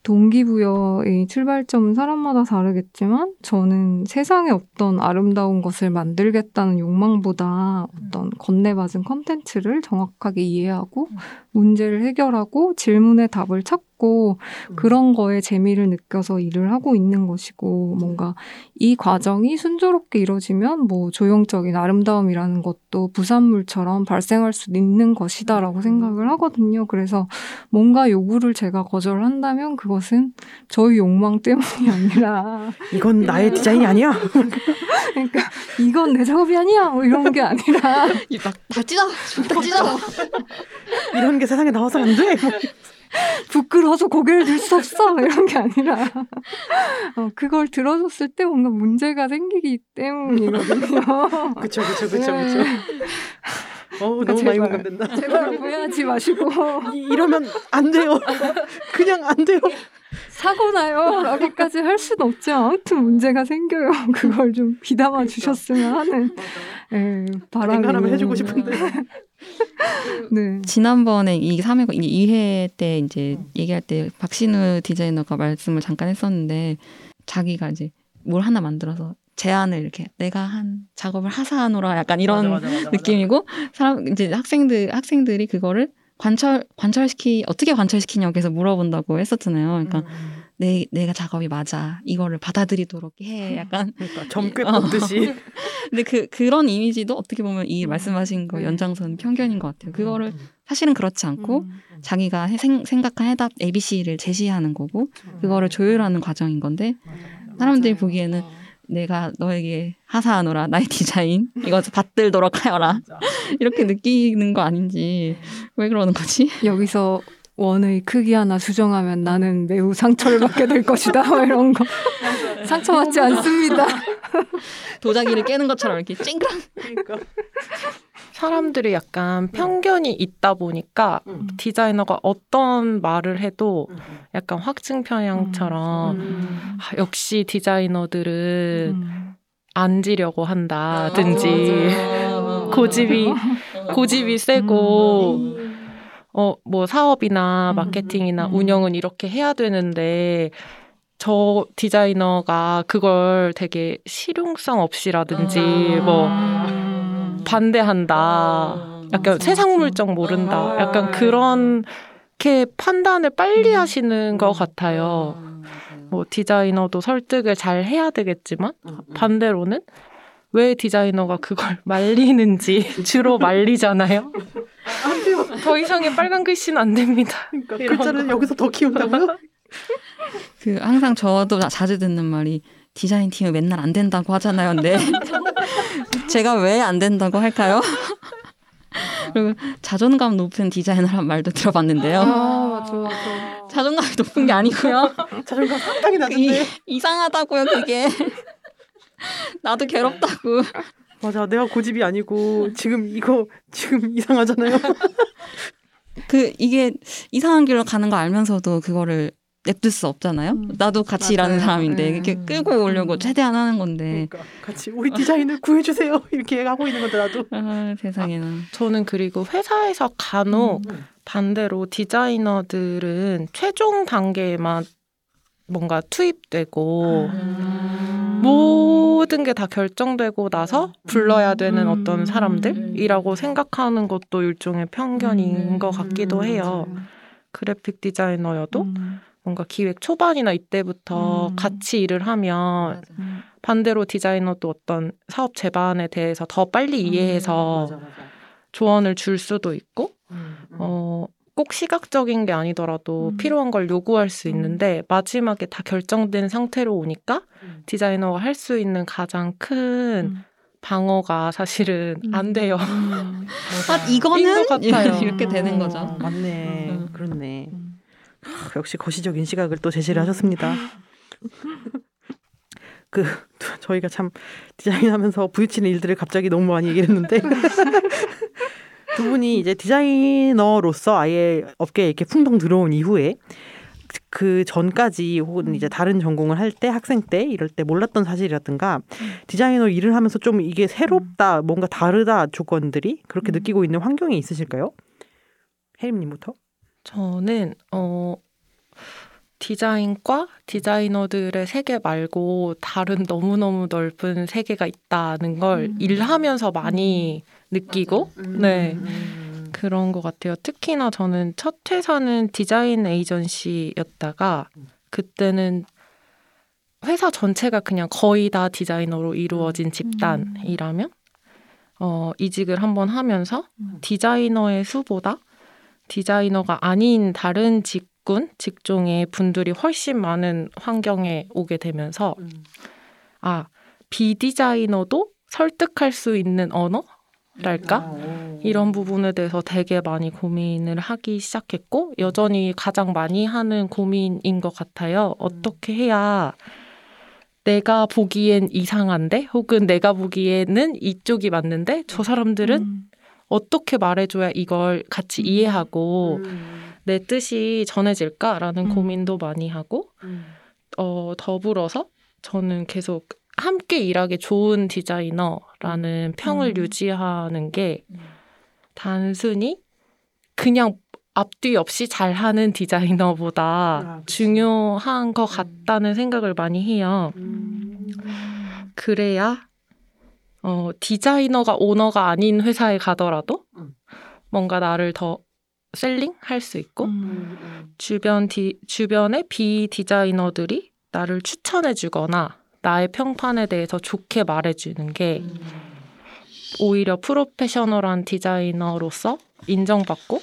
동기부여의 출발점은 사람마다 다르겠지만 저는 세상에 없던 아름다운 것을 만들겠다는 욕망보다 어떤 건네받은 컨텐츠를 정확하게 이해하고 문제를 해결하고 질문에 답을 찾고 그런 거에 재미를 느껴서 일을 하고 있는 것이고 뭔가 이 과정이 순조롭게 이루어지면 뭐 조형적인 아름다움이라는 것도 부산물처럼 발생할 수 있는 것이다라고 생각을 하거든요. 그래서 뭔가 요구를 제가 거절한다면 그것은 저희 욕망 때문이 아니라 이건 나의 디자인이 아니야. 그러니까 이건 내 작업이 아니야 뭐 이런 게 아니라 막 다 찢어, 다 찢어. 이런 게 세상에 나와서 안 돼. 부끄러워서 고개를 들 수 없어 이런 게 아니라 어, 그걸 들어줬을 때 뭔가 문제가 생기기 때문이거든요. 그쵸, 그쵸, 네. 그쵸. 어우, 너무 많이 제발. 공감된다. 제발 오해하지 마시고 이- 이러면 안 돼요. 그냥 안 돼요. 사고 나요 라고까지 할 수는 없지만 아무튼 문제가 생겨요. 그걸 좀 비담아 주셨으면 하는 예, 바람이 웬간하면 해주고 싶은데. 네. 지난번에 이 3회, 이 2회 때 이제 얘기할 때 박신우 디자이너가 말씀을 잠깐 했었는데 자기가 이제 뭘 하나 만들어서 제안을 이렇게 내가 한 작업을 하사하노라 약간 이런 맞아, 맞아, 맞아. 느낌이고 사람 이제 학생들 학생들이 그거를 관철 관철시키 어떻게 관철시키냐고 계속 물어본다고 했었잖아요. 그러니까 음, 내 내가 작업이 맞아 이거를 받아들이도록 해 약간 그러니까 점괘 어. 뽑듯이. 근데 그 그런 이미지도 어떻게 보면 이 음. 말씀하신 거 네. 연장선 편견인 것 같아요. 그거를 음, 사실은 그렇지 않고 자기가 해- 생, 생각한 해답 ABC를 제시하는 거고 그거를 조율하는 과정인 건데 사람들이 보기에는 내가 너에게 하사하노라 나의 디자인 이거 받들도록 하여라 이렇게 느끼는 거 아닌지 왜 그러는 거지? 여기서 원의 크기 하나 수정하면 나는 매우 상처를 받게 될 것이다. 뭐 이런 거. 상처받지 않습니다. 도자기를 깨는 것처럼 이렇게 찡그랑 그러니까. 사람들이 약간 편견이 있다 보니까 음. 디자이너가 어떤 말을 해도 약간 확증 편향처럼 음. 아, 역시 디자이너들은 음. 앉으려고 한다든지 맞아. 고집이 고집이 세고 음. 어 뭐 사업이나 음, 마케팅이나 음. 운영은 이렇게 해야 되는데 저 디자이너가 그걸 되게 실용성 없이라든지 뭐 음. 반대한다. 약간 맞아, 세상. 물정 모른다. 약간 아. 그런 게 판단을 빨리 하시는 것 같아요. 뭐 디자이너도 설득을 잘 해야 되겠지만 반대로는 왜 디자이너가 그걸 말리는지 주로 말리잖아요. 더 이상의 빨간 글씨는 안 됩니다. 그러니까 글자를 여기서 더 키운다고요? 그 항상 저도 자주 듣는 말이 디자인 팀은 맨날 안 된다고 하잖아요. 근데 제가 왜 안 된다고 할까요? 그리고 자존감 높은 디자이너란 말도 들어봤는데요. 아, 맞아, 맞아. 자존감이 높은 게 아니고요. 자존감 상당히 이, 낮은데. 이상하다고요, 그게. 나도 괴롭다고. 맞아, 내가 고집이 아니고 지금 이거 지금 이상하잖아요. 그 이게 이상한 길로 가는 거 알면서도 그거를 냅둘 수 없잖아요. 음, 나도 같이 일하는 맞아요. 사람인데 음. 이렇게 끌고 오려고 최대한 하는 건데. 그러니까 같이 우리 디자인을 구해주세요 이렇게 하고 있는 건데 나도. 아, 세상에나. 저는 그리고 회사에서 간혹 반대로 디자이너들은 최종 단계에만 뭔가 투입되고 음. 모든 게 다 결정되고 나서 불러야 되는 어떤 사람들이라고 생각하는 것도 일종의 편견인 것 같기도 해요. 그래픽 디자이너여도 음. 뭔가 기획 초반이나 이때부터 음. 같이 일을 하면 반대로 디자이너도 어떤 사업 제반에 대해서 더 빨리 이해해서 조언을 줄 수도 있고 어, 꼭 시각적인 게 아니더라도 음. 필요한 걸 요구할 수 있는데 마지막에 다 결정된 상태로 오니까 디자이너가 할 수 있는 가장 큰 음. 방어가 사실은 음. 안 돼요. 음. 아, 이거는. 이렇게 되는 거죠. 어, 맞네. 음. 그렇네. 음. 하, 역시 거시적인 시각을 또 제시를 하셨습니다. 그 저희가 참 디자인하면서 부딪히는 일들을 갑자기 너무 많이 얘기를 했는데 두 분이 이제 디자이너로서 아예 업계에 이렇게 풍덩 들어온 이후에 그 전까지 혹은 이제 다른 전공을 할 때 학생 때 이럴 때 몰랐던 사실이라든가 디자이너 일을 하면서 좀 이게 새롭다 뭔가 다르다 조건들이 그렇게 음. 느끼고 있는 환경이 있으실까요? 혜림님부터. 저는 어 디자인과 디자이너들의 세계 말고 다른 너무너무 넓은 세계가 있다는 걸 음. 일하면서 많이 느끼고 네. 음. 그런 것 같아요. 특히나 저는 첫 회사는 디자인 에이전시였다가 그때는 회사 전체가 그냥 거의 다 디자이너로 이루어진 집단이라면 어, 이직을 한번 하면서 음. 디자이너의 수보다 디자이너가 아닌 다른 직군, 직종의 분들이 훨씬 많은 환경에 오게 되면서 아, 비디자이너도 설득할 수 있는 언어 랄까? 이런 부분에 대해서 되게 많이 고민을 하기 시작했고 여전히 가장 많이 하는 고민인 것 같아요. 어떻게 해야 내가 보기엔 이상한데 혹은 내가 보기에는 이쪽이 맞는데 저 사람들은 음. 어떻게 말해줘야 이걸 같이 이해하고 음. 내 뜻이 전해질까라는 음. 고민도 많이 하고 어, 더불어서 저는 계속 함께 일하기 좋은 디자이너라는 평을 음. 유지하는 게 단순히 그냥 앞뒤 없이 잘하는 디자이너보다 아. 중요한 것 같다는 생각을 많이 해요. 그래야 어, 디자이너가 오너가 아닌 회사에 가더라도 음. 뭔가 나를 더 셀링 할 수 있고 음. 주변 디, 주변의 비디자이너들이 나를 추천해 주거나 나의 평판에 대해서 좋게 말해 주는 게 오히려 프로페셔널한 디자이너로서 인정받고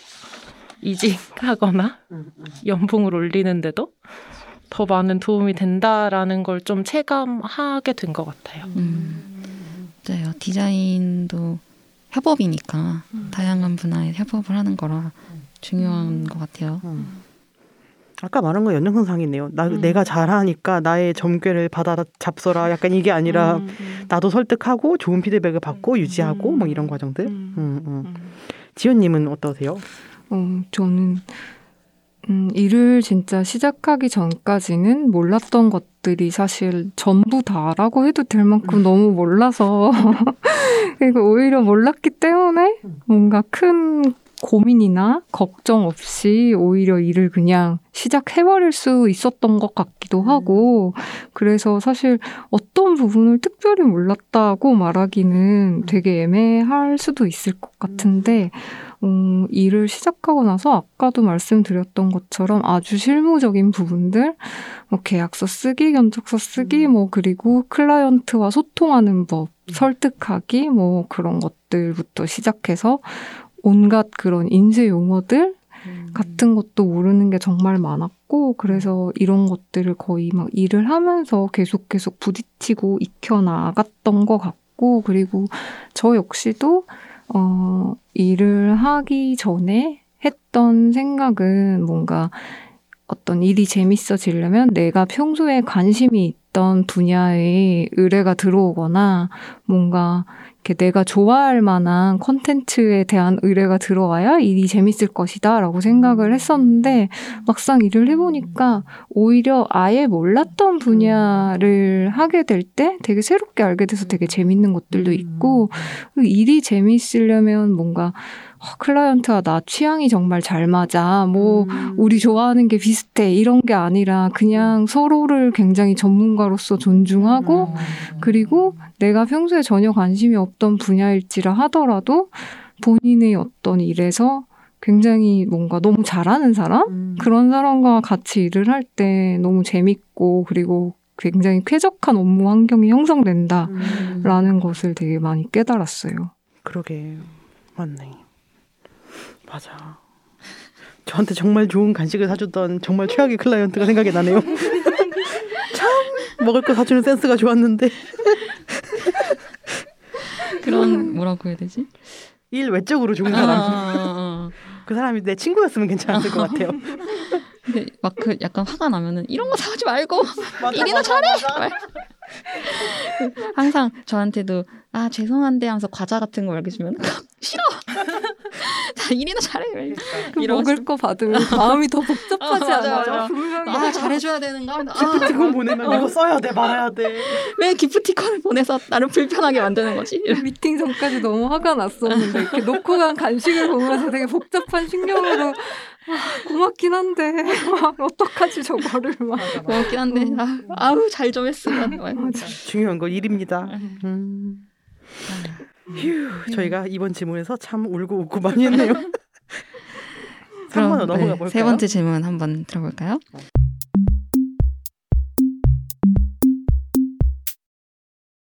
이직하거나 연봉을 올리는데도 더 많은 도움이 된다라는 걸 좀 체감하게 된 것 같아요. 음. 맞아요. 디자인도 협업이니까 음. 다양한 분야에 협업을 하는 거라 중요한 것 같아요. 음. 아까 말한 거 연장선상이네요. 나 음. 내가 잘하니까 나의 점괘를 받아 잡숴라. 약간 이게 아니라 음, 음. 나도 설득하고 좋은 피드백을 받고 음. 유지하고 뭐 이런 과정들. 음. 음, 음. 음. 지연님은 어떠세요? 어, 저는 음, 일을 진짜 시작하기 전까지는 몰랐던 것들이 사실 전부 다라고 해도 될 만큼 너무 몰라서 그리고 오히려 몰랐기 때문에 뭔가 큰 고민이나 걱정 없이 오히려 일을 그냥 시작해버릴 수 있었던 것 같기도 하고, 그래서 사실 어떤 부분을 특별히 몰랐다고 말하기는 되게 애매할 수도 있을 것 같은데, 음, 일을 시작하고 나서 아까도 말씀드렸던 것처럼 아주 실무적인 부분들, 뭐 계약서 쓰기, 견적서 쓰기, 뭐 그리고 클라이언트와 소통하는 법, 설득하기, 뭐 그런 것들부터 시작해서 온갖 그런 인쇄 용어들 같은 것도 모르는 게 정말 많았고 그래서 이런 것들을 거의 막 일을 하면서 계속 계속 부딪히고 익혀 나갔던 것 같고 그리고 저 역시도 어 일을 하기 전에 했던 생각은 뭔가 어떤 일이 재밌어지려면 내가 평소에 관심이 있던 분야에 의뢰가 들어오거나 뭔가 내가 좋아할 만한 콘텐츠에 대한 의뢰가 들어와야 일이 재밌을 것이다 라고 생각을 했었는데 막상 일을 해보니까 오히려 아예 몰랐던 분야를 하게 될 때 되게 새롭게 알게 돼서 되게 재밌는 것들도 있고 일이 재밌으려면 뭔가 어, 클라이언트와 나 취향이 정말 잘 맞아. 뭐, 음. 우리 좋아하는 게 비슷해. 이런 게 아니라 그냥 서로를 굉장히 전문가로서 존중하고, 음. 그리고 내가 평소에 전혀 관심이 없던 분야일지라 하더라도 본인의 어떤 일에서 굉장히 뭔가 너무 잘하는 사람? 음. 그런 사람과 같이 일을 할 때 너무 재밌고, 그리고 굉장히 쾌적한 업무 환경이 형성된다라는 음. 것을 되게 많이 깨달았어요. 그러게 맞네. 맞아. 저한테 정말 좋은 간식을 사줬던 정말 최악의 클라이언트가 생각이 나네요. 참 먹을 거 사주는 센스가 좋았는데. 그런 뭐라고 해야 되지? 일 외적으로 좋은 사람. 아, 아, 아, 그 사람이 내 친구였으면 괜찮았을 것 같아요. 근데 막 그 약간 화가 나면은 이런 거 사지 말고 맞아, 일이나 맞아, 잘해. 맞아. 항상 저한테도 아 죄송한데 하면서 과자 같은 거 이렇게 주면 싫어. 자 일이나 잘해. 그러니까. 그 먹을 거 받으면 마음이 더 복잡하지 어, 않아요? 분명히 아 잘해줘야 되는가? 기프티콘 아, 보내면 어. 이거 써야 돼 말아야 돼. 왜 기프티콘을 보내서 나를 불편하게 만드는 거지? 미팅 전까지 너무 화가 났었는데 이렇게 놓고 간 간식을 보면서 되게 복잡한 신경으로 아, 고맙긴 한데. 어떡하지 저거를 막. 고맙긴 한데. 아, 아우 잘 좀 했으면. 중요한 거 일입니다. 음. 휴 저희가 이번 질문에서 참 울고 웃고 많이 했네요. 그럼 네, 세 번째 질문 한번 들어볼까요?